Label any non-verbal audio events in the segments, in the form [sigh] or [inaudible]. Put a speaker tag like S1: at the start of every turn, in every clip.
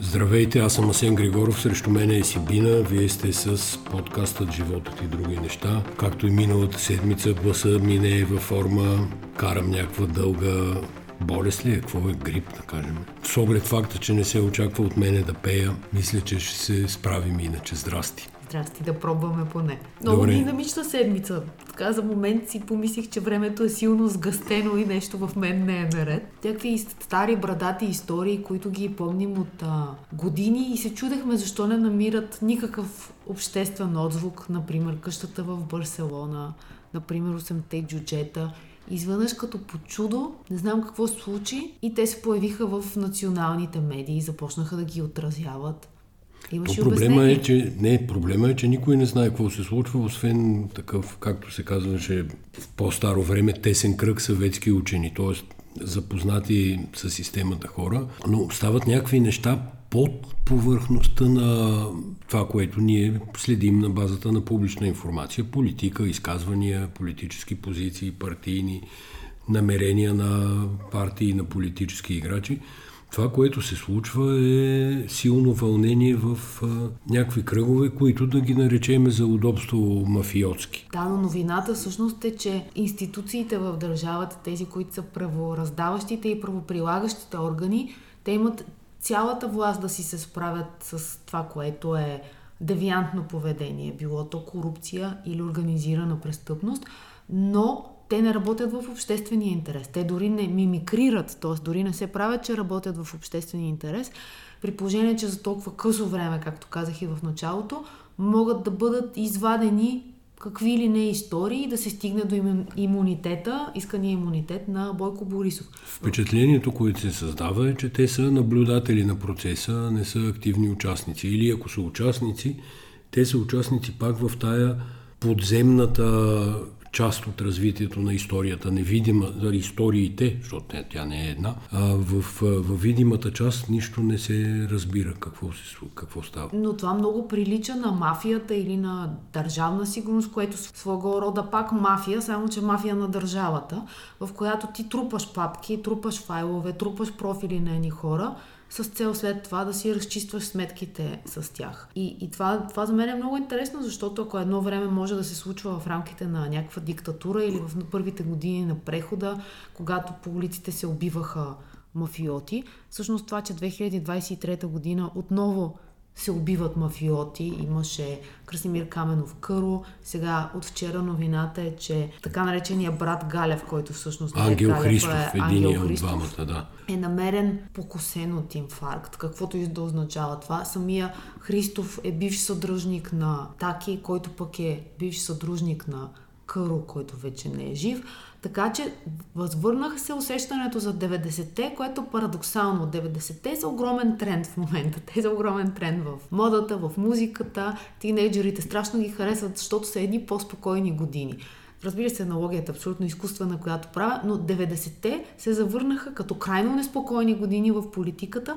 S1: Здравейте, аз съм Асен Григоров, срещу мен е Сибина. Вие сте с подкастът Животът и други неща. Както и миналата седмица, гласа ми не е във форма. Карам някаква дълга болест ли е? Какво е грип, да кажем? С оглед факта, че не се очаква от мене да пея, мисля, че ще се справим иначе. Здрасти.
S2: Здрасти, да пробваме поне. Много
S1: Добре.
S2: динамична седмица. Така за момент си помислих, че времето е силно сгъстено и нещо в мен не е наред. Някакви стари брадати истории, които ги помним от а, години и се чудехме защо не намират никакъв обществен отзвук. Например, къщата в Барселона, например, 8-те джуджета. Изведнъж като по чудо, не знам какво се случи и те се появиха в националните медии започнаха да ги отразяват. Имаше
S1: проблема
S2: обяснение.
S1: е, че не, проблема е, че никой не знае какво се случва, освен такъв, както се казваше в по-старо време, тесен кръг съветски учени, т.е. запознати с системата хора, но стават някакви неща под повърхността на това, което ние следим на базата на публична информация, политика, изказвания, политически позиции, партийни намерения на партии, на политически играчи. Това, което се случва е силно вълнение в а, някакви кръгове, които да ги наречеме за удобство мафиотски.
S2: Да, но новината всъщност е, че институциите в държавата, тези, които са правораздаващите и правоприлагащите органи, те имат цялата власт да си се справят с това, което е девиантно поведение, било то корупция или организирана престъпност, но те не работят в обществения интерес. Те дори не мимикрират, т.е. дори не се правят, че работят в обществения интерес, при положение, че за толкова късо време, както казах и в началото, могат да бъдат извадени какви ли не истории да се стигне до имун- имунитета, искания имунитет на Бойко Борисов.
S1: Впечатлението, което се създава е, че те са наблюдатели на процеса, не са активни участници. Или ако са участници, те са участници пак в тая подземната част от развитието на историята, невидима, за историите, защото тя, не е една, а в, в видимата част нищо не се разбира какво, се, какво става.
S2: Но това много прилича на мафията или на държавна сигурност, което своего рода пак мафия, само че мафия на държавата, в която ти трупаш папки, трупаш файлове, трупаш профили на едни хора, с цел след това да си разчистваш сметките с тях. И, и това, това за мен е много интересно, защото ако едно време може да се случва в рамките на някаква диктатура или в първите години на прехода, когато по улиците се убиваха мафиоти, всъщност това, че 2023 година отново се убиват мафиоти. Имаше Красимир Каменов Къро. Сега от вчера новината е, че така наречения брат Галев, който всъщност не е
S1: Ангел
S2: Галев,
S1: Христов,
S2: е Ангел
S1: от
S2: Христов,
S1: двамата, да.
S2: е намерен покосен от инфаркт, каквото и да означава това. Самия Христов е бивш съдружник на Таки, който пък е бивш съдружник на Къро, който вече не е жив. Така че възвърнаха се усещането за 90-те, което парадоксално. 90-те са огромен тренд в момента. [laughs] Те са огромен тренд в модата, в музиката. Тинейджерите страшно ги харесват, защото са едни по-спокойни години. Разбира се, аналогията е абсолютно изкуствена, която правя, но 90-те се завърнаха като крайно неспокойни години в политиката,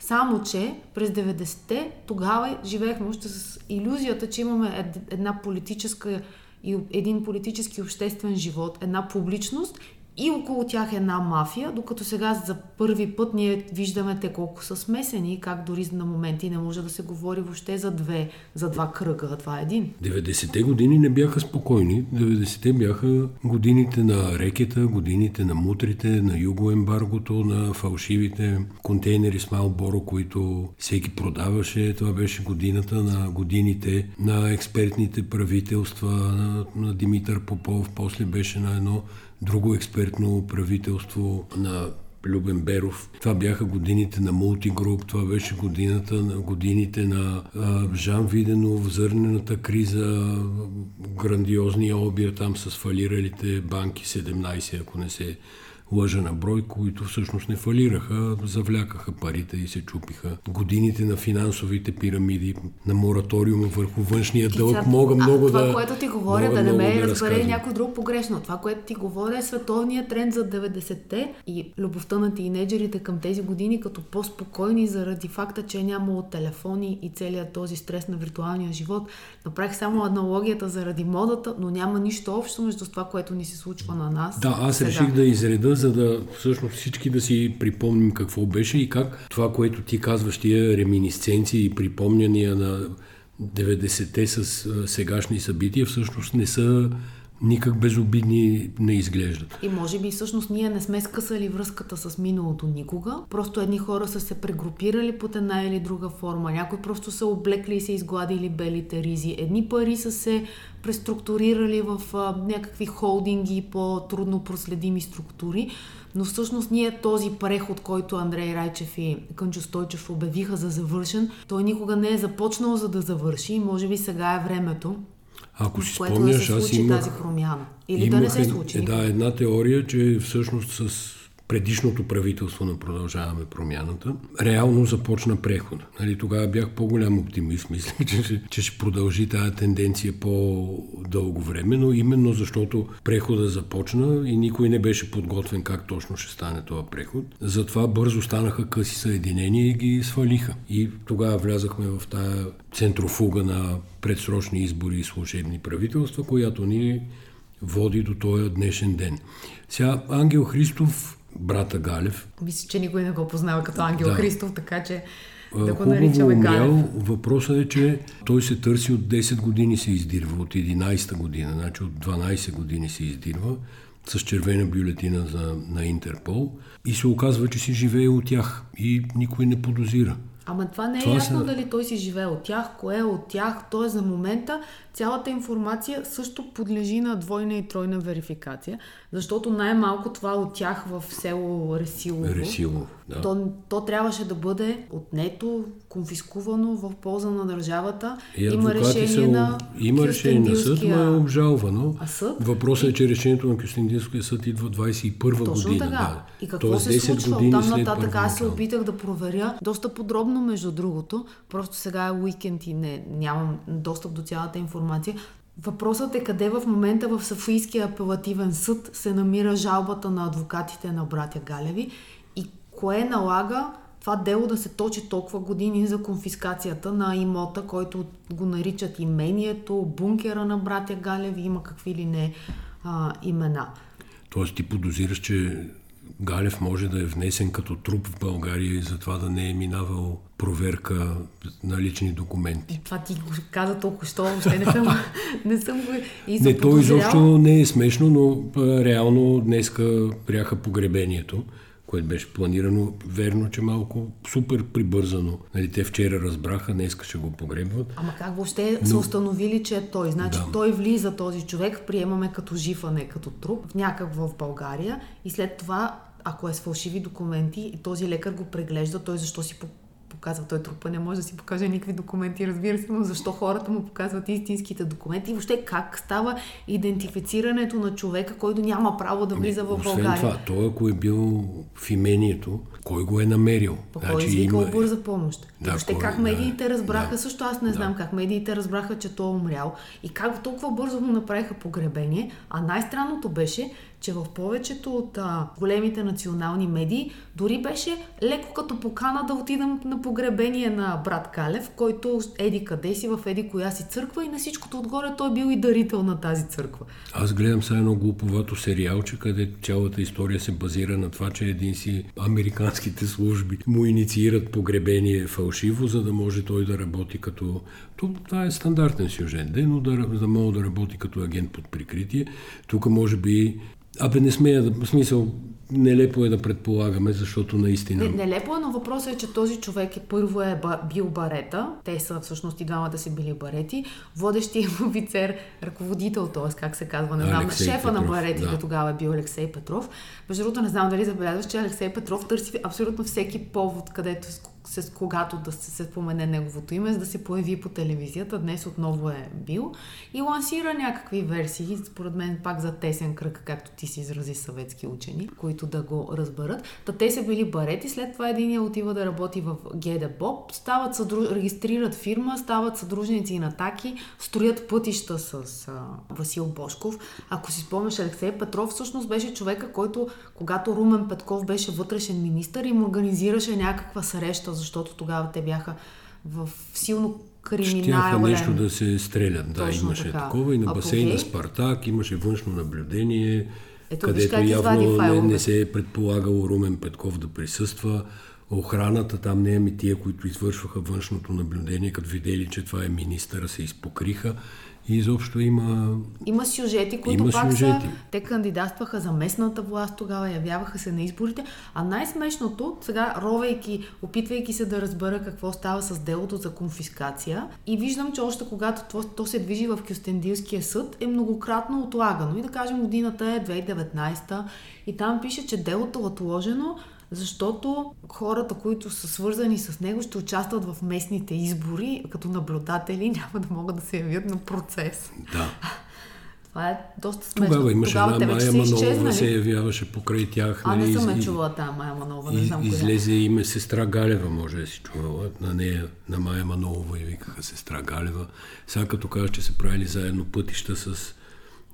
S2: само че през 90-те тогава живеехме още с иллюзията, че имаме ед- една политическа и един политически обществен живот, една публичност и около тях една мафия, докато сега за първи път ние виждаме те колко са смесени, как дори на моменти не може да се говори въобще за две, за два кръга, а това е един.
S1: 90-те години не бяха спокойни. 90-те бяха годините на рекета, годините на мутрите, на югоембаргото, на фалшивите контейнери с Малборо, които всеки продаваше. Това беше годината на годините на експертните правителства на, на Димитър Попов. После беше на едно друго експертно правителство на Любен Беров. Това бяха годините на мултигруп, това беше годината на годините на Жан Виденов, зърнената криза, грандиозния обир там с фалиралите банки 17, ако не се лъжа на брой, които всъщност не фалираха, завлякаха парите и се чупиха. Годините на финансовите пирамиди, на мораториума върху външния дълг, мога много
S2: а, това,
S1: да
S2: което ти говоря,
S1: мога
S2: да не ме
S1: да
S2: разбере някой друг погрешно. Това, което ти говоря е световният тренд за 90-те и любовта на тинейджерите към тези години като по-спокойни заради факта, че е нямало телефони и целият този стрес на виртуалния живот. Направих само аналогията заради модата, но няма нищо общо между това, което ни се случва на нас.
S1: Да, аз
S2: сега.
S1: реших да изреда, за да всъщност всички да си припомним какво беше и как това, което ти казваш, тия реминисценции и припомняния на 90-те с сегашни събития, всъщност не са никак безобидни не изглеждат.
S2: И може би всъщност ние не сме скъсали връзката с миналото никога. Просто едни хора са се прегрупирали под една или друга форма. Някои просто са облекли и се изгладили белите ризи. Едни пари са се преструктурирали в а, някакви холдинги по-трудно проследими структури. Но всъщност ние този преход, който Андрей Райчев и Кънчо Стойчев обявиха за завършен, той никога не е започнал за да завърши може би сега е времето
S1: ако си спомняш,
S2: да
S1: аз имах...
S2: тази промяна. Или имах, да не се случи.
S1: Е, да, една теория, че всъщност с предишното правителство на Продължаваме промяната, реално започна преход. Нали, тогава бях по-голям оптимист, [laughs] мисля, че, че ще продължи тази тенденция по-дълго време, но именно защото прехода започна и никой не беше подготвен как точно ще стане този преход. Затова бързо станаха къси съединения и ги свалиха. И тогава влязахме в тази центрофуга на предсрочни избори и служебни правителства, която ни води до този днешен ден. Сега Ангел Христов брата Галев.
S2: Мисля, че никой не го познава като Ангел да. Христов, така че да го наричаме Галев.
S1: Въпросът е, че той се търси от 10 години се издирва, от 11 година, значи от 12 години се издирва с червена бюлетина за, на Интерпол и се оказва, че си живее от тях и никой не подозира.
S2: Ама това не е това ясно са... дали той си живее от тях, кое е от тях. Т.е. за момента цялата информация също подлежи на двойна и тройна верификация, защото най-малко това от тях в село Ресилово,
S1: Ресилово да.
S2: то, то трябваше да бъде отнето, конфискувано в полза на държавата. И има решение са, на
S1: Има решение на съд, но е обжалвано.
S2: А съд?
S1: Въпросът е, че решението на Кюстендинския съд идва 21
S2: Точно
S1: година.
S2: Така.
S1: Да.
S2: И какво Тоест, се случва от там нататък? Аз се опитах да проверя доста подробно, между другото. Просто сега е уикенд и не, нямам достъп до цялата информация. Въпросът е къде в момента в Софийския апелативен съд се намира жалбата на адвокатите на братя Галеви кое налага това дело да се точи толкова години за конфискацията на имота, който го наричат имението, бункера на братя Галеви, има какви ли не а, имена.
S1: Тоест ти подозираш, че Галев може да е внесен като труп в България и затова да не е минавал проверка на лични документи.
S2: Това ти го каза толкова, що въобще не съм, [laughs] не съм го
S1: и Не, то изобщо не е смешно, но реално днеска пряха погребението което беше планирано, верно, че малко супер прибързано. Нали, те вчера разбраха, днес ще го погребват.
S2: Ама как въобще Но... са установили, че е той? Значи да. той влиза този човек, приемаме като жив, а не като труп, в някак в България и след това ако е с фалшиви документи и този лекар го преглежда, той защо си показва той трупа, не може да си покаже никакви документи, разбира се, но защо хората му показват истинските документи и въобще как става идентифицирането на човека, който няма право да ами, влиза в България.
S1: това, той ако е бил в имението, кой го е намерил?
S2: По значи, кой има... бърза помощ. Да, въобще кой, как медиите да, разбраха, да, също аз не да. знам как медиите разбраха, че той е умрял и как толкова бързо му направиха погребение, а най-странното беше, че в повечето от а, големите национални медии дори беше леко като покана да отидам на погребение на брат Калев, който еди къде си, в еди коя си църква и на всичкото отгоре той бил и дарител на тази църква.
S1: Аз гледам сега едно глуповато сериалче, къде цялата история се базира на това, че един си американските служби му инициират погребение фалшиво, за да може той да работи като... Това е стандартен сюжет, но да, да мога да работи като агент под прикритие. Тук може би Абе, не смея. В смисъл, нелепо е да предполагаме, защото наистина...
S2: Не, нелепо е, но въпросът е, че този човек е първо е бил барета. Те са всъщност и двамата си били барети. Водещия офицер, ръководител, т.е. как се казва, не знам, шефа Петров, на баретите да. тогава е бил Алексей Петров. Между другото, не знам дали забелязваш, че Алексей Петров търси абсолютно всеки повод, където с когато да се, спомене неговото име, за да се появи по телевизията. Днес отново е бил и лансира някакви версии, според мен пак за тесен кръг, както ти си изрази съветски учени, които да го разберат. Та те са били барети, след това един отива да работи в ГД Боб, стават съдру... регистрират фирма, стават съдружници на Таки, строят пътища с а, Васил Бошков. Ако си спомняш, Алексей Петров всъщност беше човека, който, когато Румен Петков беше вътрешен министр, им организираше някаква среща защото тогава те бяха в силно криминален... Щяха
S1: нещо да се стрелят. Да, Точно имаше така. такова и на басейна Апогей. Спартак, имаше външно наблюдение.
S2: Ето, виж
S1: където
S2: извади
S1: явно не, не се е предполагало Румен Петков да присъства. Охраната там не е ми тия, които извършваха външното наблюдение, като видели, че това е министъра, се изпокриха. И изобщо има...
S2: Има сюжети, които
S1: Има
S2: пак
S1: сюжети.
S2: са... Те кандидатстваха за местната власт тогава, явяваха се на изборите. А най-смешното, сега ровейки, опитвайки се да разбера какво става с делото за конфискация и виждам, че още когато то, то се движи в Кюстендилския съд, е многократно отлагано. И да кажем, годината е 2019 и там пише, че делото е отложено, защото хората, които са свързани с него, ще участват в местните избори като наблюдатели, [laughs] няма да могат да се явят на процес.
S1: Да. [laughs]
S2: Това е доста смешно.
S1: Тогава имаше
S2: Тогава
S1: една Майя
S2: изчезнали.
S1: се явяваше покрай тях.
S2: А, не
S1: нали,
S2: съм
S1: и-
S2: я чувала тази Майя Манова, не знам коя.
S1: излезе име сестра Галева, може да си чувала. На нея, на Майя Манолова и викаха сестра Галева. Сега като кажа, че се правили заедно пътища с,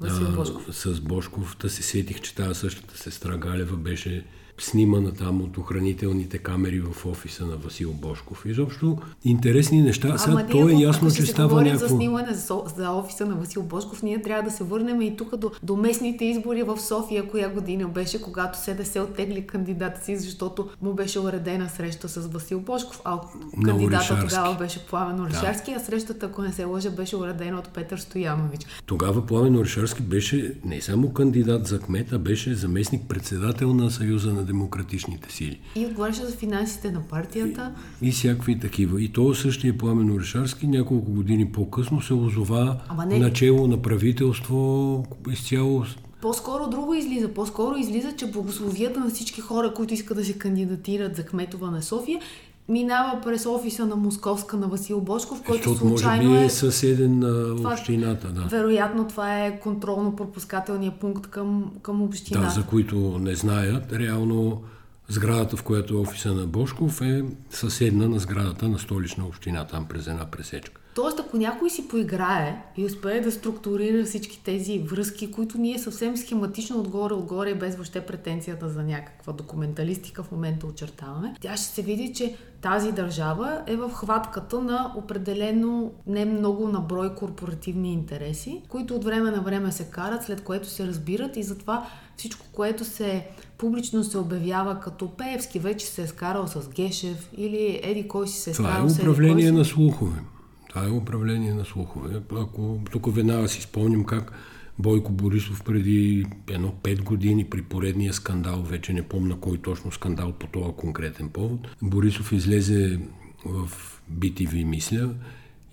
S2: Васил
S1: а,
S2: Бошков.
S1: с Бошков, да се сетих, че тази същата сестра Галева беше снимана там от охранителните камери в офиса на Васил Бошков. Изобщо интересни неща. Сега
S2: Ама
S1: то е ясно, че става някакво...
S2: за снимане за, за офиса на Васил Бошков, ние трябва да се върнем и тук до, до местните избори в София, коя година беше, когато СДС оттегли кандидата си, защото му беше уредена среща с Васил Бошков, а кандидата тогава беше Пламен Орешарски, а срещата, ако не се лъжа, беше уредена от Петър Стоянович.
S1: Тогава Пламен Орешарски беше не само кандидат за кмет, а беше заместник-председател на Съюза на демократичните сили.
S2: И отговаряше за финансите на партията.
S1: И всякакви такива. И то същия Пламен Орешарски няколко години по-късно се озова
S2: не.
S1: начало на правителство изцяло.
S2: По-скоро друго излиза. По-скоро излиза, че благословията на всички хора, които искат да се кандидатират за кметова на София, минава през офиса на Московска на Васил Бошков, който
S1: Защото може
S2: случайно
S1: би
S2: е...
S1: е съседен на
S2: Това-
S1: общината. Да.
S2: Вероятно това е контролно-пропускателния пункт към, към
S1: да,
S2: общината.
S1: за които не знаят, реално сградата, в която е офиса на Бошков е съседна на сградата на столична община, там през една пресечка.
S2: Тоест, ако някой си поиграе и успее да структурира всички тези връзки, които ние съвсем схематично отгоре-отгоре, без въобще претенцията за някаква документалистика в момента очертаваме, тя ще се види, че тази държава е в хватката на определено не много на брой корпоративни интереси, които от време на време се карат, след което се разбират и затова всичко, което се публично се обявява като Пеевски вече се е скарал с Гешев или Еди кой си се е
S1: Това е
S2: скарал с еди кой
S1: управление
S2: си.
S1: на слухове. Това е управление на слухове. Ако тук веднага си спомням как Бойко Борисов преди едно 5 години при поредния скандал, вече не помня кой точно скандал по този конкретен повод, Борисов излезе в BTV, мисля,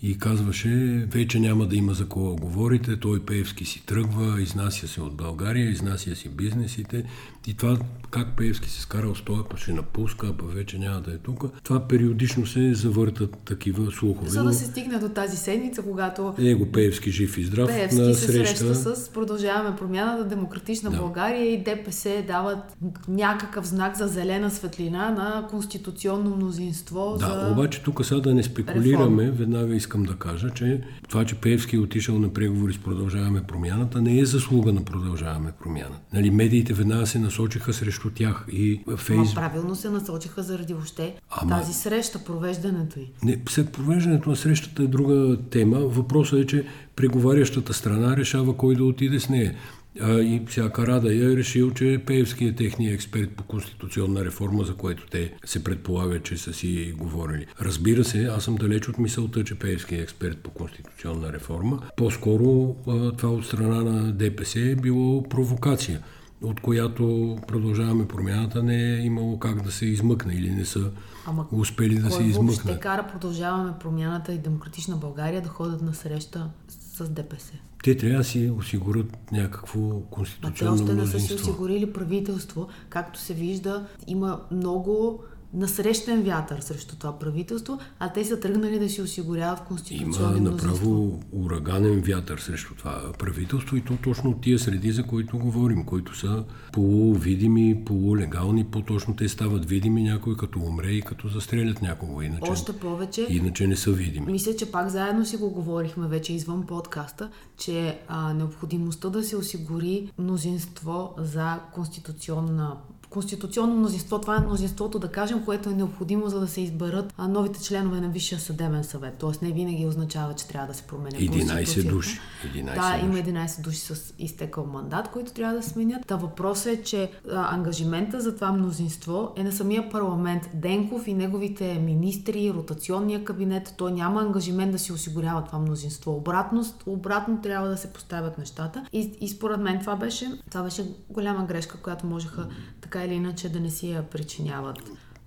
S1: и казваше, вече няма да има за кого говорите, той Пеевски си тръгва, изнася се от България, изнася си бизнесите и това как Пеевски се скарал с този, па ще напуска, па вече няма да е тук. Това периодично се завъртат такива слухове.
S2: За да се стигне до тази седмица, когато
S1: Него Пеевски жив и здрав
S2: Пеевски
S1: на
S2: се
S1: среща.
S2: среща с Продължаваме промяната, Демократична
S1: Да.
S2: България и ДПС дават някакъв знак за зелена светлина на конституционно мнозинство
S1: Да,
S2: за...
S1: обаче тук сега да не спекулираме, веднага искам да кажа, че това, че Пеевски е отишъл на преговори с Продължаваме промяната, не е заслуга на Продължаваме промяната. Нали, медиите веднага се насочиха срещу тях и
S2: Ма
S1: Фейс...
S2: правилно се насочиха заради въобще
S1: Ама-
S2: тази среща, провеждането й.
S1: Не, след провеждането на срещата е друга тема. Въпросът е, че преговарящата страна решава кой да отиде с нея. А, и сега Карадая е решил, че Пеевски е техният експерт по конституционна реформа, за което те се предполага, че са си говорили. Разбира се, аз съм далеч от мисълта, че Пеевски е експерт по конституционна реформа. По-скоро а, това от страна на ДПС е било провокация от която продължаваме промяната, не е имало как да се измъкне или не са
S2: Ама
S1: успели да се измъкнат.
S2: кара Продължаваме промяната и Демократична България да ходят на среща с ДПС?
S1: Те трябва да си осигурят някакво
S2: А те
S1: конституционно
S2: още не са си осигурили правителство. Както се вижда, има много насрещен вятър срещу това правителство, а те са тръгнали да си осигуряват
S1: Има
S2: конституционни мнозинство.
S1: направо ураганен вятър срещу това правителство и то точно от тия среди, за които говорим, които са полувидими, полулегални, по-точно те стават видими някой като умре и като застрелят някого, иначе,
S2: Още повече,
S1: иначе не са видими.
S2: мисля, че пак заедно си го говорихме вече извън подкаста, че а, необходимостта да се осигури мнозинство за конституционна конституционно мнозинство. Това е мнозинството, да кажем, което е необходимо, за да се изберат новите членове на Висшия съдебен съвет. Тоест не винаги означава, че трябва да се променя
S1: 11 души.
S2: 11 да, души. има 11 души с изтекал мандат, които трябва да сменят. Та въпросът е, че а, ангажимента за това мнозинство е на самия парламент. Денков и неговите министри, ротационния кабинет, той няма ангажимент да си осигурява това мнозинство. Обратно, обратно трябва да се поставят нещата. И, и според мен това беше, това беше голяма грешка, която можеха така или иначе да не си я причиняват.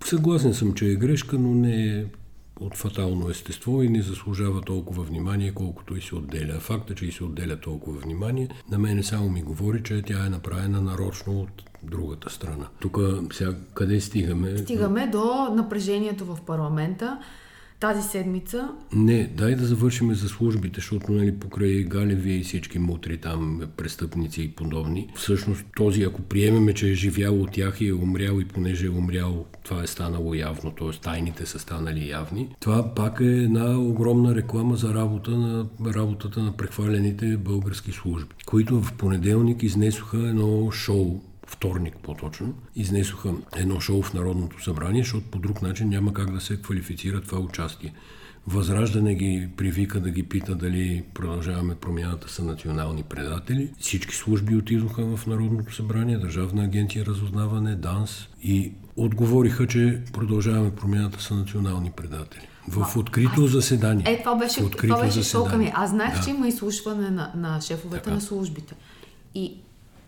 S1: Съгласен съм, че е грешка, но не е от фатално естество и не заслужава толкова внимание, колкото и се отделя. Факта, че и се отделя толкова внимание, на мене само ми говори, че тя е направена нарочно от другата страна. Тук сега къде стигаме?
S2: Стигаме до напрежението в парламента тази седмица.
S1: Не, дай да завършим за службите, защото нали, покрай Галеви и всички мутри там, престъпници и подобни. Всъщност този, ако приемеме, че е живял от тях и е умрял и понеже е умрял, това е станало явно, т.е. тайните са станали явни. Това пак е една огромна реклама за работа на, работата на прехвалените български служби, които в понеделник изнесоха едно шоу вторник по-точно, изнесоха едно шоу в Народното събрание, защото по друг начин няма как да се квалифицира това участие. Възраждане ги привика да ги пита дали продължаваме промяната са национални предатели. Всички служби отидоха в Народното събрание, Държавна агенция разузнаване, ДАНС и отговориха, че продължаваме промяната са национални предатели. В открито а, заседание.
S2: Е, това беше, открито това беше шока ми. Аз знаех, да. че има изслушване на, на шефовете така. на службите. И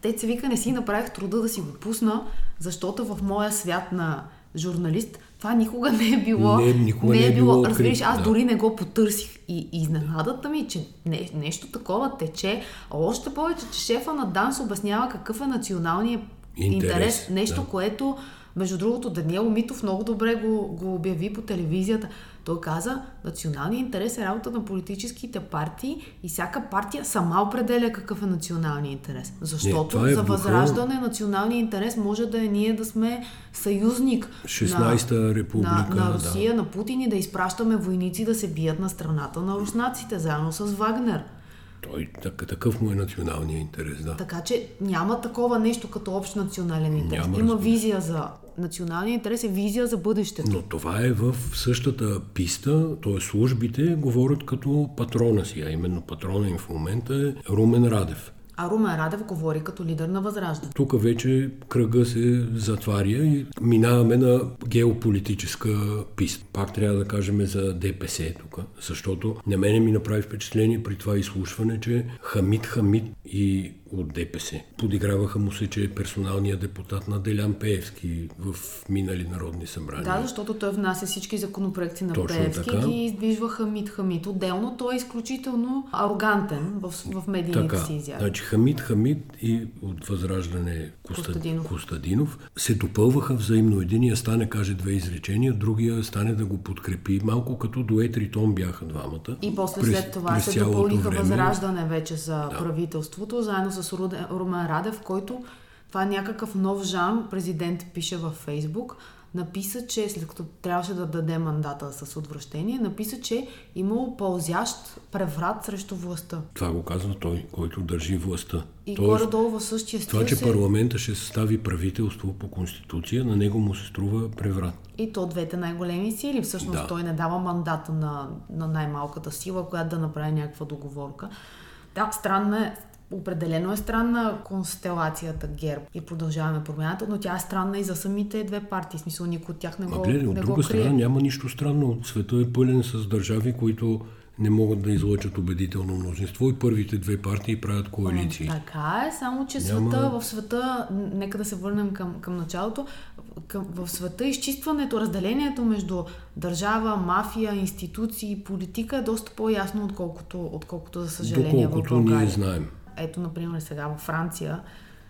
S2: те се вика, не си направих труда да си го пусна, защото в моя свят на журналист това никога [laughs] не е било.
S1: Не, никога не, е, е било. било
S2: разбираш, аз да. дори не го потърсих. И изненадата ми, че не, нещо такова тече. А още повече, че шефа на ДАНС обяснява какъв е националният интерес. интерес нещо, да. което, между другото, Даниел Митов много добре го, го обяви по телевизията. Той каза, националният интерес е работа на политическите партии и всяка партия сама определя какъв е националният интерес. Защото Не, е за възраждане националният интерес може да е ние да сме съюзник
S1: 16-та на, република,
S2: на, на Русия, да. на Путин и да изпращаме войници да се бият на страната на руснаците, заедно с Вагнер.
S1: Той такъв му е националният интерес, да.
S2: Така че няма такова нещо като общ национален интерес. Няма, Има визия за националния интерес, е визия за бъдещето.
S1: Но това е в същата писта, т.е. службите говорят като патрона си, а именно патрона им в момента е Румен Радев.
S2: А Румен Радев говори като лидер на Възраждане.
S1: Тук вече кръга се затваря и минаваме на геополитическа писта. Пак трябва да кажем за ДПС тук, защото на мене ми направи впечатление при това изслушване, че Хамид Хамид и от ДПС. Подиграваха му се, че е персоналният депутат на Делян Пеевски в минали народни събрания.
S2: Да, защото той внася всички законопроекти на Точно Пеевски така. и ги издвижва Хамид Хамид. Отделно той е изключително арогантен в, в медийните така, си изяви.
S1: Значи Хамид Хамид и от Възраждане Костадинов. Костадинов се допълваха взаимно. Единия стане каже две изречения, другия стане да го подкрепи. Малко като дует ритон бяха двамата.
S2: И после през, след това се допълниха време. Възраждане вече за да. правителството, заедно с Румен Радев, който това е някакъв нов жан, президент пише във Фейсбук, написа, че след като трябваше да даде мандата с отвращение, написа, че имало пълзящ преврат срещу властта.
S1: Това го казва той, който държи властта.
S2: И горе-долу в същия
S1: стил Това, че се... парламента ще състави правителство по конституция, на него му се струва преврат.
S2: И то двете най-големи сили. Всъщност да. той не дава мандата на, на най-малката сила, която да направи някаква договорка. Да, странно е, Определено е странна констелацията ГЕРБ и продължаваме промяната, но тя е странна и за самите две партии. В смисъл, никой от тях не го
S1: гледай, от друга
S2: го
S1: страна няма нищо странно. Света е пълен с държави, които не могат да излъчат убедително мнозинство и първите две партии правят коалиции.
S2: А, така е, само че Няма... света, в света, нека да се върнем към, към началото, към, в света изчистването, разделението между държава, мафия, институции и политика е доста по-ясно, отколкото, отколкото за съжаление
S1: Доколкото в България. ние знаем.
S2: Ето, например, сега във Франция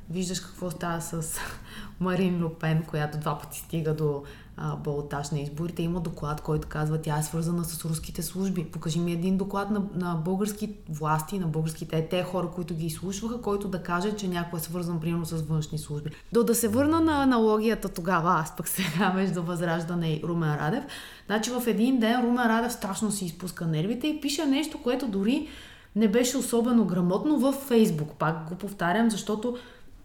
S2: виждаш какво става с [laughs] Марин Люпен, която два пъти стига до а, балотаж на изборите. Има доклад, който казва, тя е свързана с руските служби. Покажи ми един доклад на, на български власти, на българските те хора, които ги изслушваха, който да каже, че някой е свързан, примерно, с външни служби. До да се върна на аналогията тогава, аз пък [laughs] сега между Възраждане и Румен Радев. Значи в един ден Румен Радев страшно си изпуска нервите и пише нещо, което дори не беше особено грамотно във Фейсбук. Пак го повтарям, защото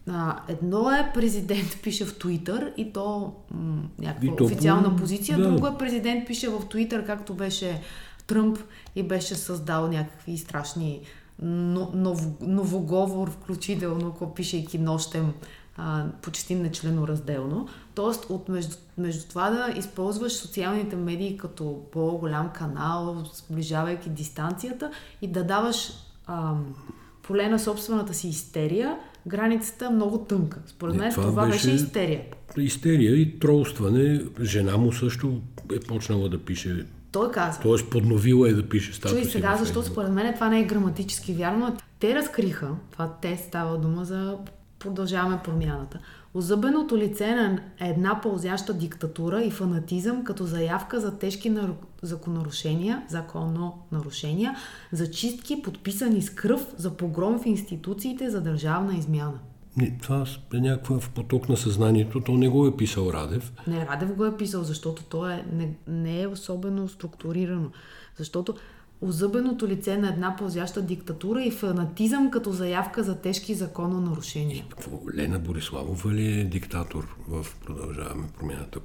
S2: А, едно е президент [laughs] пише в Твитър и то м- някаква
S1: И то
S2: официална
S1: по-
S2: позиция.
S1: да.
S2: Друго е президент пише в Твитър, както беше Тръмп и беше създал някакви страшни но, нов, новоговор, включително, ако пишейки нощем а, почти нечленоразделно. Тоест, от между, между това да използваш социалните медии като по-голям канал, сближавайки дистанцията и да даваш ам, поле на собствената си истерия, границата е много тънка. Според мен
S1: това
S2: това, беше... истерия.
S1: Истерия и тролстване. Жена му също е почнала да пише,
S2: Той казва.
S1: т.е. подновила е да пише статуси.
S2: Чуй сега, защото според мен това не е граматически вярно. Те разкриха, това те става дума за продължаваме промяната. Озъбеното лице на една пълзяща диктатура и фанатизъм като заявка за тежки нару- закононарушения, законно нарушения, за чистки, подписани с кръв, за погром в институциите, за държавна измяна.
S1: Не, това е някакъв поток на съзнанието. То не го е писал Радев.
S2: Не, Радев го е писал, защото то е, не, не е особено структурирано. Защото озъбеното лице на една пълзяща диктатура и фанатизъм като заявка за тежки закононарушения.
S1: Какво, Лена Бориславова ли е диктатор в Продължаваме промяната?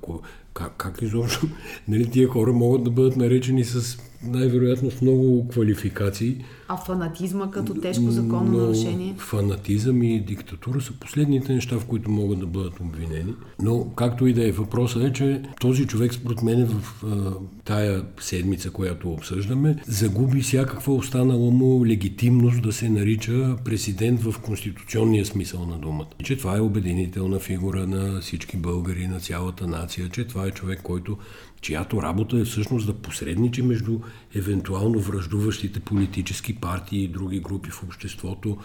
S1: Как, как изобщо? [laughs] Нали, тия хора могат да бъдат наречени с най-вероятно с много квалификации.
S2: А фанатизма като тежко закононарушение?
S1: Но фанатизъм и диктатура са последните неща, в които могат да бъдат обвинени. Но както и да е, въпросът е, че този човек според мен в а, тая седмица, която обсъждаме, загуби всякаква останала му легитимност да се нарича президент в конституционния смисъл на думата. Че това е обединителна фигура на всички българи, на цялата нация, че това е човек, който чиято работа е всъщност да посредничи между евентуално връждуващите политически партии и други групи в обществото,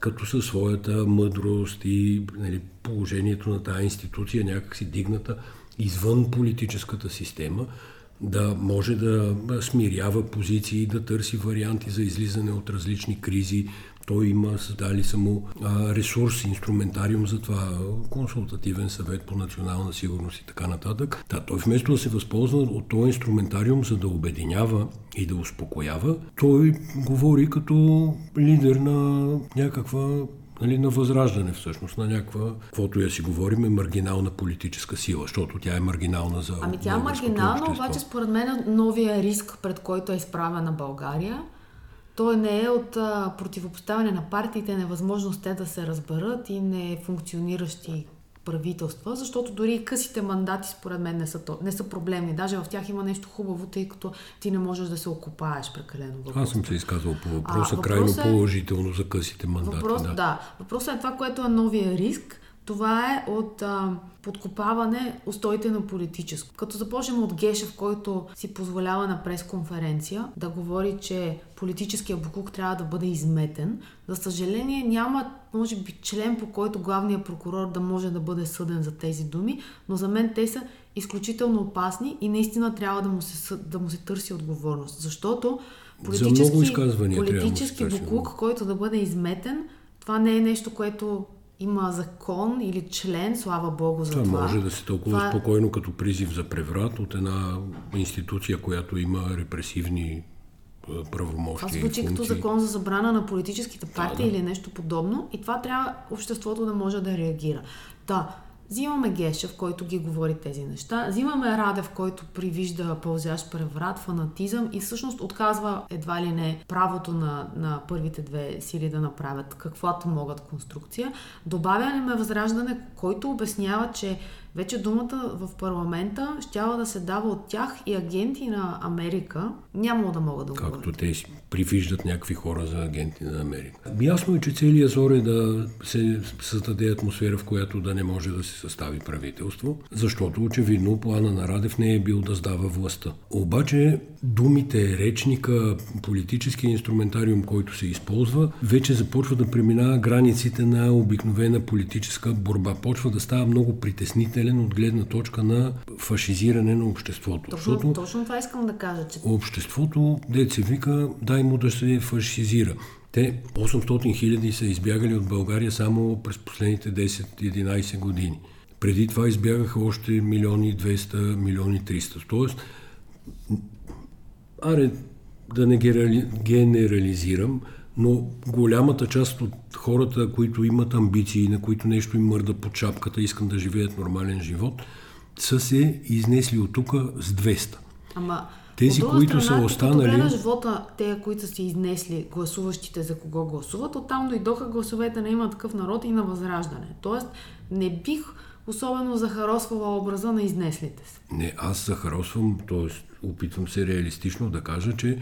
S1: като със своята мъдрост и нали, положението на тази институция някакси дигната извън политическата система, да може да смирява позиции, да търси варианти за излизане от различни кризи. Той има, създали са му а, ресурс, инструментариум за това, консултативен съвет по национална сигурност и така нататък. Та, той вместо да се възползва от този инструментариум, за да обединява и да успокоява, той говори като лидер на някаква нали, на възраждане всъщност, на някаква, каквото я си говорим, е маргинална политическа сила, защото тя е маргинална за
S2: Ами тя е маргинална,
S1: общество.
S2: обаче според мен новия риск, пред който е изправена България, той не е от а, противопоставяне на партиите, невъзможност те да се разберат и не функциониращи правителства, защото дори и късите мандати според мен не са, то, не са проблемни. Даже в тях има нещо хубаво, тъй като ти не можеш да се окупаеш прекалено. върху
S1: Аз съм се изказвал по въпроса,
S2: А,
S1: крайно
S2: въпросът е-
S1: положително за късите мандати.
S2: Въпрос,
S1: да.
S2: да. Въпросът е това, което е новия риск. Това е от а, подкопаване устоите на политическо. Като започнем от Гешев, който си позволява на пресконференция да говори, че политическия буклук трябва да бъде изметен. За съжаление няма, може би, член по който главният прокурор да може да бъде съден за тези думи, но за мен те са изключително опасни и наистина трябва да му се, да му се търси отговорност. Защото политически
S1: търси
S2: буклук, който да бъде изметен, това не е нещо, което има закон или член, слава Богу за
S1: Това
S2: това.
S1: може да се тълкува
S2: Това-
S1: спокойно като призив за преврат от една институция, която има репресивни а, правомощия
S2: Това звучи като закон за забрана на политическите партии
S1: да.
S2: или нещо подобно и това трябва обществото да може да реагира. Да, взимаме Гешев, който ги говори тези неща, взимаме Радев, който привижда пълзящ преврат, фанатизъм и всъщност отказва едва ли не правото на, на първите две сили да направят каквото могат конструкция. Добавяме възраждане, който обяснява, че вече думата в парламента щяла да се дава от тях и агенти на Америка нямало да могат да говорят.
S1: Както те привиждат някакви хора за агенти на Америка. Ясно е, че целият зор е да се създаде атмосфера, в която да не може да се състави правителство, защото очевидно плана на Радев не е бил да сдава властта. Обаче думите, речника, политическия инструментариум, който се използва, вече започва да преминава границите на обикновена политическа борба. Почва да става много притеснителен от гледна точка на фашизиране на обществото.
S2: Точно, точно това искам да кажа, че
S1: обществото, деца вика, дай му да се фашизира. Те 800 хиляди са избягали от България само през последните 10-11 години. Преди това избягаха още милиони 200, милиони 300. Тоест, аре да не генерали- генерализирам, но голямата част от хората, които имат амбиции, на които нещо им мърда под шапката, искат да живеят нормален живот, са се изнесли от тук с 200.
S2: Ама,
S1: Тези,
S2: от
S1: които
S2: страна,
S1: са останали-
S2: Като гледаш вота, те, които са си изнесли гласуващите за кого гласуват, оттам дойдоха гласовете на има такъв народ и на възраждане. Тоест, не бих особено захаросвала образа на изнеслите се.
S1: Не, аз захаросвам, т.е. опитвам се реалистично да кажа, че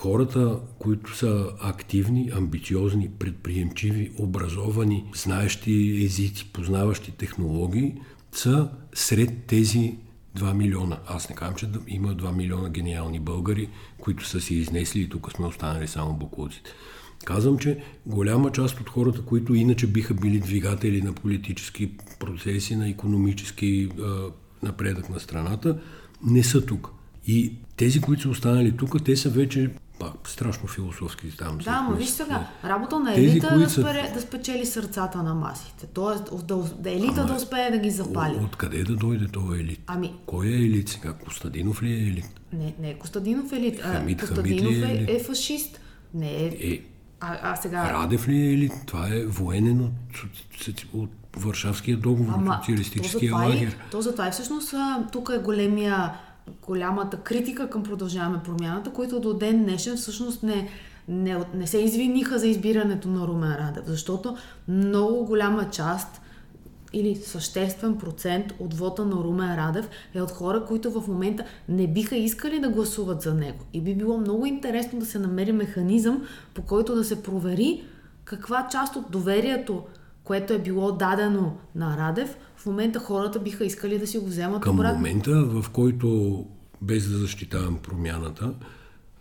S1: хората, които са активни, амбициозни, предприемчиви, образовани, знаещи езици, познаващи технологии, са сред тези 2 милиона. Аз не казвам, че има 2 милиона гениални българи, които са си изнесли и тук сме останали само буклуците. Казвам, че голяма част от хората, които иначе биха били двигатели на политически процеси, на економически е, напредък на страната, не са тук. И тези, които са останали тук, те са вече пак страшно философски там.
S2: Да, но виж сега, работа на
S1: Тези,
S2: елита е да,
S1: са-
S2: да спечели сърцата на масите. Тоест, да, да елита да успее да ги запали.
S1: Откъде да дойде този елит?
S2: Ами-
S1: Кой е елит сега? Костадинов ли е елит?
S2: Не, не е Костадинов елит. А,
S1: Хамид
S2: Костадинов
S1: Хамид ли е
S2: е,
S1: елит?
S2: е фашист. Не е...
S1: Е,
S2: А, а сега...
S1: Радев ли е елит? Това е военен от, от Варшавския договор, от социалистическия
S2: то затова,
S1: лагер.
S2: и, то затова и всъщност а, тук е големия, голямата критика към продължаваме промяната, които до ден днешен всъщност не, не, не се извиниха за избирането на Румен Радев, защото много голяма част или съществен процент от вота на Румен Радев е от хора, които в момента не биха искали да гласуват за него. И би било много интересно да се намери механизъм, по който да се провери каква част от доверието, което е било дадено на Радев, в момента хората биха искали да си го вземат
S1: Към
S2: обратно.
S1: момента, в който, без да защитавам промяната,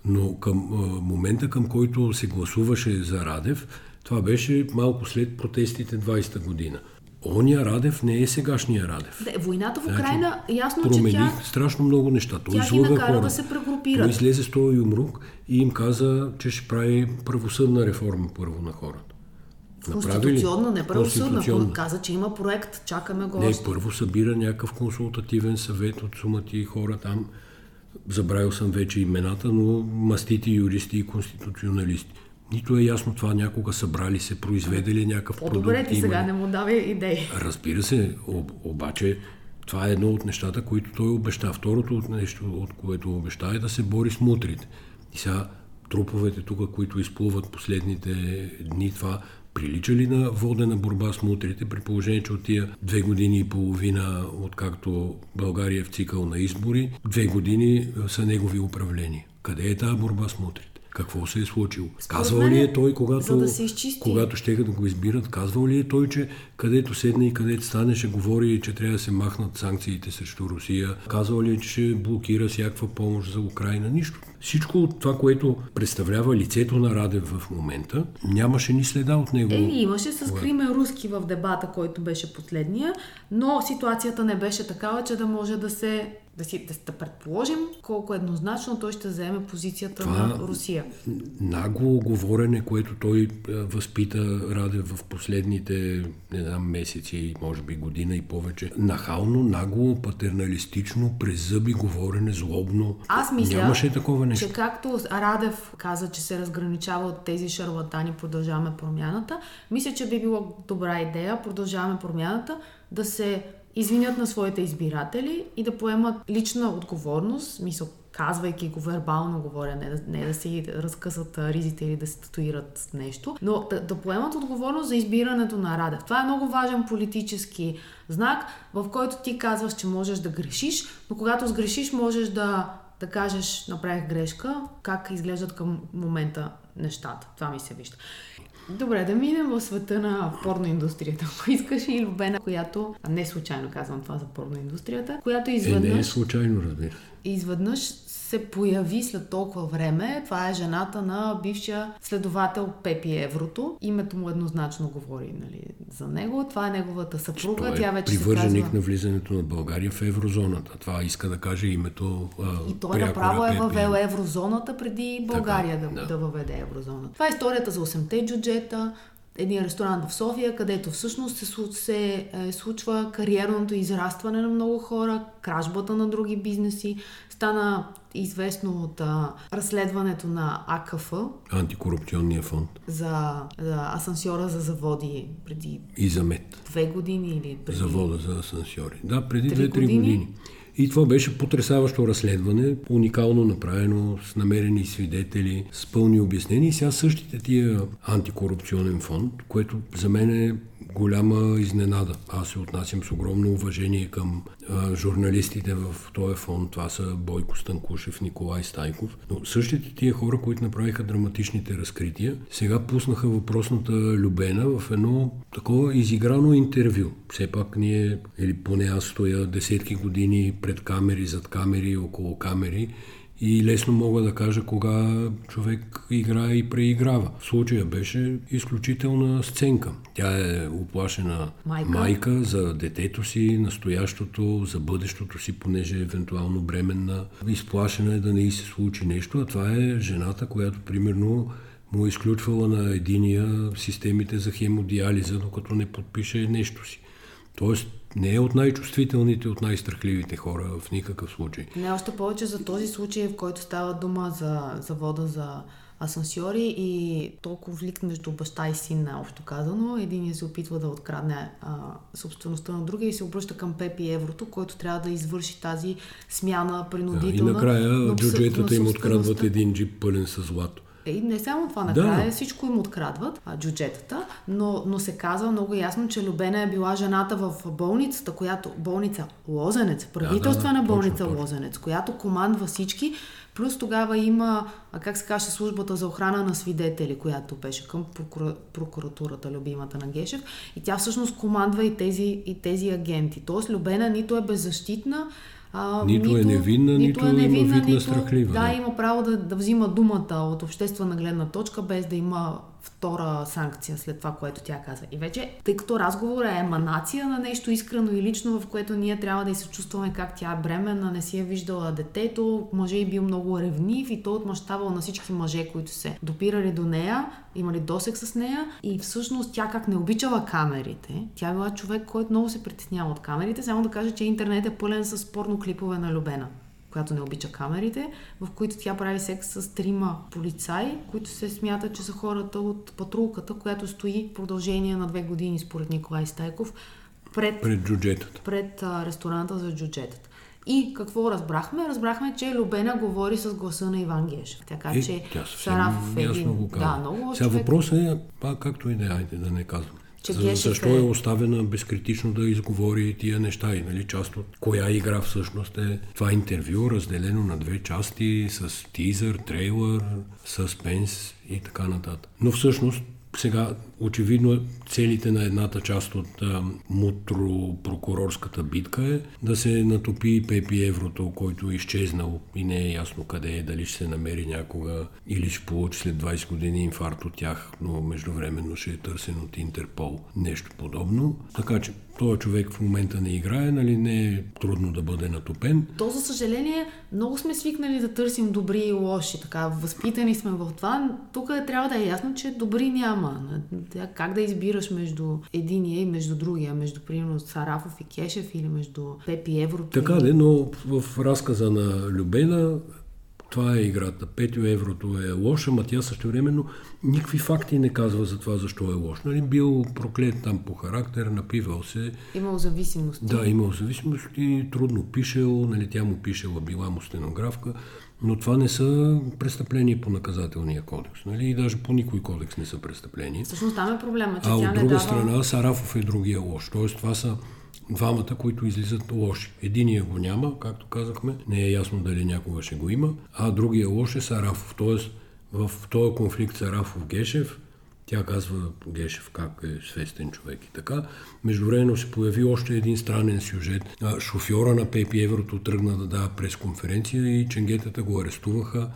S1: но към а, момента, към който се гласуваше за Радев, това беше малко след протестите 20-та година. Оня Радев не е сегашния Радев.
S2: Да, войната в
S1: Значи,
S2: Украина, ясно, че
S1: Промених
S2: тя
S1: страшно много неща. Той
S2: тя ги накара
S1: хора.
S2: да се прегрупират.
S1: Той излезе с този юмрук и им каза, че ще прави правосъдна реформа първо на хората. Направи ли?
S2: конституционна, не правосъдна. Каза, че има проект, чакаме го
S1: Не,
S2: още.
S1: първо събира някакъв консултативен съвет от сумати хора там. Забравил съм вече имената, но мастити юристи и конституционалисти. Нито е ясно това някога събрали се, произведели някакъв продукт.
S2: По-добре ти
S1: има
S2: сега не му давай идеи.
S1: Разбира се, об, обаче това е едно от нещата, които той обеща. Второто от нещо, от което обеща е да се бори с мутрите. И сега труповете тук, които изплуват последните дни, това прилича ли на водена борба с мутрите, при положение, че от тия две години и половина, откакто България е в цикъл на избори, две години са негови управления. Къде е тази борба с мутрите? Какво се е случило?
S2: Според
S1: Казвал ли
S2: е,
S1: е той, когато,
S2: да се изчисти.
S1: когато ще да го избират, казвал ли е той, че където седне и където стане, ще говори, че трябва да се махнат санкциите срещу Русия? Казвал ли е, че ще блокира всякаква помощ за Украина? Нищо. Всичко от това, което представлява лицето на Радев в момента, нямаше ни следа от него.
S2: Еми, имаше с Кримен Руски в дебата, който беше последния, но ситуацията не беше такава, че да може да се да си да, да предположим колко еднозначно той ще заеме позицията
S1: Това-
S2: на Русия.
S1: нагло говорене, което той е, възпита Радев в последните, не знам, месеци, може би година и повече. Нахално, нагло, патерналистично, през зъби говорене, злобно.
S2: Аз мисля,
S1: Нямаше такова нещо.
S2: че както Радев каза, че се разграничава от тези шарлатани, продължаваме промяната, мисля, че би било добра идея, продължаваме промяната, да се извинят на своите избиратели и да поемат лична отговорност, мисъл, казвайки го вербално говоря, не да, не да си разкъсат ризите или да се татуират нещо, но да, да поемат отговорност за избирането на Радев. Това е много важен политически знак, в който ти казваш, че можеш да грешиш, но когато сгрешиш, можеш да, да кажеш, направих грешка, как изглеждат към момента нещата. Това ми се вижда. Добре, да минем в света на порноиндустрията. [laughs] Ако искаш и Любена, която, а не случайно казвам това за порноиндустрията, която
S1: Е, не е
S2: изведнъж,
S1: случайно, разбира се.
S2: изведнъж се появи след толкова време. Това е жената на бившия следовател Пепи Еврото. Името му еднозначно говори нали, за него. Това е неговата съпруга.
S1: Той
S2: Тя
S1: е
S2: вече се
S1: привърженик
S2: казва...
S1: на влизането на България в еврозоната. Това иска да каже името а,
S2: И той направо
S1: на
S2: е въвел еврозоната преди България
S1: Така,
S2: да,
S1: да.
S2: да въведе еврозона. Това е историята за 8-те джуджета. един ресторант в София, където всъщност се, се е, случва кариерното израстване на много хора, кражбата на други бизнеси. Стана известно от а, разследването на АКФ.
S1: Антикорупционния фонд.
S2: За, за асансьора за заводи преди...
S1: И за мед.
S2: Две години или преди...
S1: Завода за асансьори. Да, преди две-три години. години. И това беше потрясаващо разследване, уникално направено, с намерени свидетели, с пълни обяснения. И сега същите тия антикорупционен фонд, което за мен е голяма изненада. Аз се отнасям с огромно уважение към а, журналистите в този фонд. Това са Бойко Станкушев, Николай Стайков. Но същите тия хора, които направиха драматичните разкрития, сега пуснаха въпросната Любена в едно такова изиграно интервю. Все пак ние, или поне аз стоя десетки години пред камери, зад камери, около камери и лесно мога да кажа кога човек играе и преиграва. В случая беше изключителна сценка. Тя е оплашена майка. майка за детето си, настоящото, за бъдещото си, понеже е евентуално бременна. Изплашена е да не й се случи нещо, а това е жената, която примерно му е изключвала на единия системите за хемодиализа, докато не подпише нещо си. Тоест, не е от най-чувствителните, от най-страхливите хора в никакъв случай.
S2: Не, още повече за този случай, в който става дума за завода за асансьори и толкова влик между баща и син, общо казано. Един се опитва да открадне а, собствеността на другия и се обръща към Пепи Еврото, който трябва да извърши тази смяна принудителна.
S1: Да, и накрая джуджетата им открадват един джип пълен с злато.
S2: И не само това, накрая да. всичко им открадват, а, джуджетата, но, но се казва много ясно, че Любена е била жената в болницата, която болница Лозенец, правителствена да, да, болница точно, Лозенец, която командва всички, плюс тогава има, как се каже, службата за охрана на свидетели, която беше към прокура, прокуратурата, любимата на Гешев, и тя всъщност командва и тези, и тези агенти. Тоест Любена нито е беззащитна,
S1: а, нито, е нито е невинна, нито, нито е невинна, има вид нито, страхлива.
S2: Да, да, има право да, да взима думата от обществена гледна точка, без да има втора санкция след това, което тя каза. И вече, тъй като разговора е еманация на нещо искрено и лично, в което ние трябва да и се чувстваме как тя е бременна, не си е виждала детето, мъже е бил много ревнив и той отмъщавал на всички мъже, които се допирали до нея, имали досек с нея. И всъщност тя как не обичала камерите, тя била човек, който много се притеснява от камерите, само да кажа, че интернет е пълен с порно клипове на Любена която не обича камерите, в които тя прави секс с трима полицаи, които се смятат, че са хората от патрулката, която стои в продължение на две години, според Николай Стайков, пред,
S1: пред джуджетата.
S2: Пред а, ресторанта за джуджетата. И какво разбрахме? Разбрахме, че Любена говори с гласа на Иван Гешев. Така
S1: е,
S2: че
S1: Сарафов е един... Го да, много Сега човек... въпросът е, пак както и да е, да не казвам. Че За, защо е... оставена безкритично да изговори тия неща и нали, част от коя игра всъщност е това интервю, разделено на две части с тизър, трейлър, съспенс и така нататък. Но всъщност сега, очевидно, целите на едната част от мутро-прокурорската битка е да се натопи Пепи Еврото, който е изчезнал и не е ясно къде е, дали ще се намери някога или ще получи след 20 години инфаркт от тях, но междувременно ще е търсен от Интерпол. Нещо подобно. Така че този човек в момента не играе, нали не е трудно да бъде натопен.
S2: То, за съжаление, много сме свикнали да търсим добри и лоши, така, възпитани сме в това. Тук трябва да е ясно, че добри няма. Как да избираш между единия и между другия, между примерно Сарафов и Кешев или между Пепи Еврото?
S1: Така
S2: де,
S1: но в разказа на Любена това е играта. Петио еврото е лоша, ама тя също времено никакви факти не казва за това защо е лош. Нали, бил проклет там по характер, напивал се.
S2: Имал зависимост.
S1: Да, имал зависимост и трудно пишел, нали, тя му пишела, била му стенографка, но това не са престъпления по наказателния кодекс. Нали? И даже по никой кодекс не са престъпления.
S2: Всъщност там е проблема, че
S1: а
S2: тя
S1: от друга
S2: дава...
S1: страна Сарафов е другия лош. Тоест това са двамата, които излизат лоши. Единия го няма, както казахме, не е ясно дали някога ще го има, а другия лош е Сарафов. Тоест в този конфликт Сарафов-Гешев, тя казва Гешев как е свестен човек и така. Междувременно се появи още един странен сюжет. Шофьора на Пепи Еврото тръгна да дава пресконференция и ченгетата го арестуваха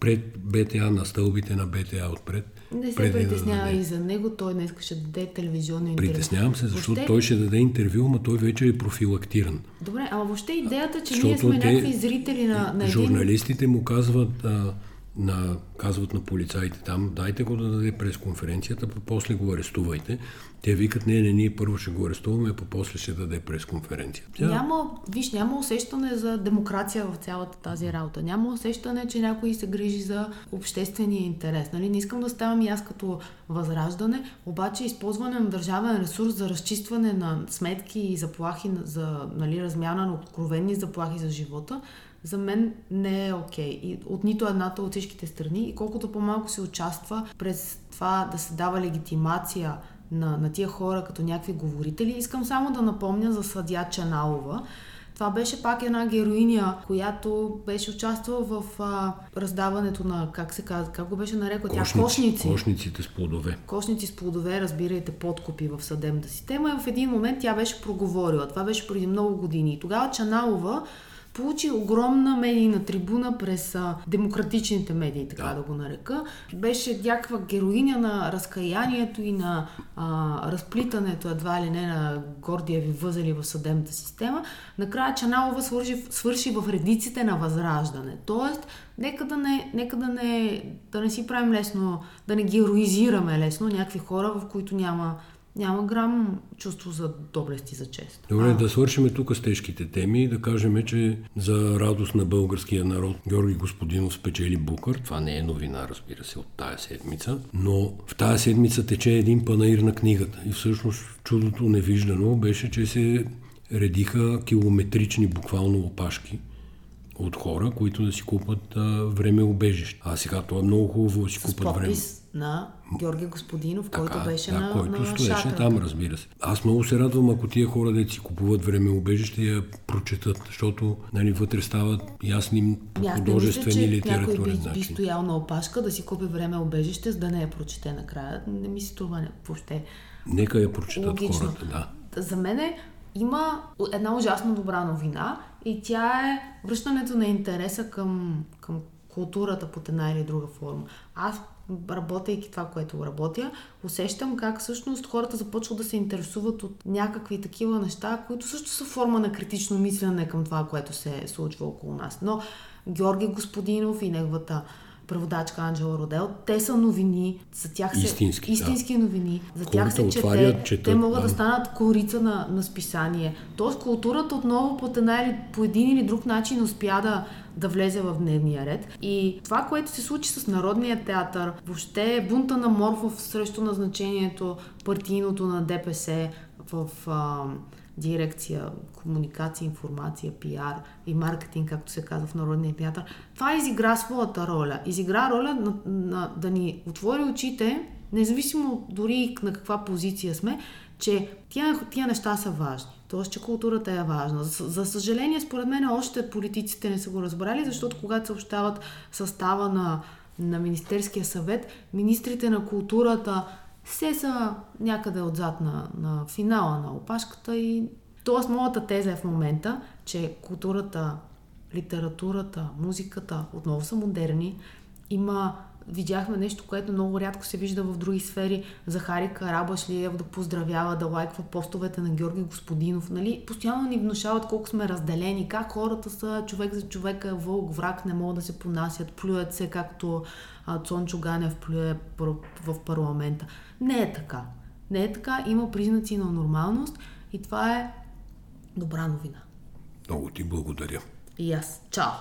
S1: пред БТА, на стълбите на БТА отпред.
S2: Не се притеснява да и за него, той днес ще даде телевизионно интервю.
S1: Притеснявам се, защото въобще... той ще даде интервю, но той вече е профилактиран.
S2: Добре, ама въобще идеята, че защото ние сме те, някакви зрители на, на един...
S1: Журналистите му казват, а, на, казват на полицаите там, дайте го да даде пресконференцията, после го арестувайте. Те викат, не, не, ние първо ще го арестуваме, а после ще даде пресконференция.
S2: Тя... Няма, виж, няма усещане за демокрация в цялата тази работа. Няма усещане, че някой се грижи за обществения интерес. Нали? Не искам да ставам и аз като възраждане, обаче използване на държавен ресурс за разчистване на сметки и заплахи за нали, размяна на откровени заплахи за живота, за мен не е окей. Okay. от нито едната от всичките страни. И колкото по-малко се участва през това да се дава легитимация на, на тия хора като някакви говорители, искам само да напомня за съдя Чаналова. Това беше пак една героиня, която беше участвала в а, раздаването на, как се казва, как го беше нарекла тя, кошници.
S1: Кошниците с плодове.
S2: Кошници с плодове, разбирайте, подкупи в съдебната система. И в един момент тя беше проговорила. Това беше преди много години. И тогава Чаналова получи огромна медийна трибуна през а, демократичните медии, така да. да го нарека. Беше някаква героиня на разкаянието и на а, разплитането, едва ли не, на гордиеви възели в съдебната система. Накрая Чаналова свърши, свърши в редиците на възраждане. Тоест, нека да не, нека да не, да не си правим лесно, да не героизираме лесно някакви хора, в които няма няма грам чувство за доблест и за чест.
S1: Добре, а... да свършим тук с тежките теми и да кажем, че за радост на българския народ Георги Господинов спечели Букър. Това не е новина, разбира се, от тая седмица, но в тая седмица тече един панаир на книгата. И всъщност чудото невиждано беше, че се редиха километрични буквално опашки от хора, които да си купат а, време убежище. А сега това е много хубаво да си купат време
S2: на Георги Господинов, така, който беше
S1: да,
S2: на,
S1: който
S2: на
S1: стоеше шатър. там, разбира се. Аз много се радвам, ако тия хора, да си купуват време убежище, я прочетат, защото нали, вътре стават ясни художествени литератури.
S2: Някой би, би стоял на опашка да си купи време убежище, за да не я прочете накрая. Не ми се това не, въобще.
S1: Нека я прочетат Логично. хората, да.
S2: За мен има една ужасно добра новина и тя е връщането на интереса към, към културата под една или друга форма. Аз работейки това, което работя, усещам как всъщност хората започват да се интересуват от някакви такива неща, които също са форма на критично мислене към това, което се случва около нас. Но Георги Господинов и неговата преводачка Анджела Родел. Те са новини, за тях
S1: се... Истински,
S2: истински
S1: да.
S2: новини. За Хората тях се чете. Четат, те могат да. да станат корица на, на списание. Тоест културата отново по, една или, по един или друг начин успя да, да влезе в дневния ред. И това, което се случи с Народния театър, въобще бунта на Морфов срещу назначението партийното на ДПС в... А, дирекция комуникация, информация, пиар и маркетинг, както се казва в Народния театър, това изигра своята роля. Изигра роля на, на, да ни отвори очите, независимо дори на каква позиция сме, че тия, тия неща са важни. Тоест, че културата е важна. За, за съжаление, според мен, още политиците не са го разбрали, защото когато съобщават състава на, на Министерския съвет, министрите на културата все са някъде отзад на, на финала на опашката и Тоест, моята теза е в момента, че културата, литературата, музиката отново са модерни. Има видяхме нещо, което много рядко се вижда в други сфери. Захари Карабашлиев да поздравява, да лайква постовете на Георги Господинов. Нали? Постоянно ни внушават колко сме разделени, как хората са човек за човека, вълк, враг, не могат да се понасят, плюят се, както а, Цончо Ганев плюе в парламента. Не е така. Не е така. Има признаци на нормалност и това е добра новина.
S1: Много ти благодаря.
S2: И аз. Чао!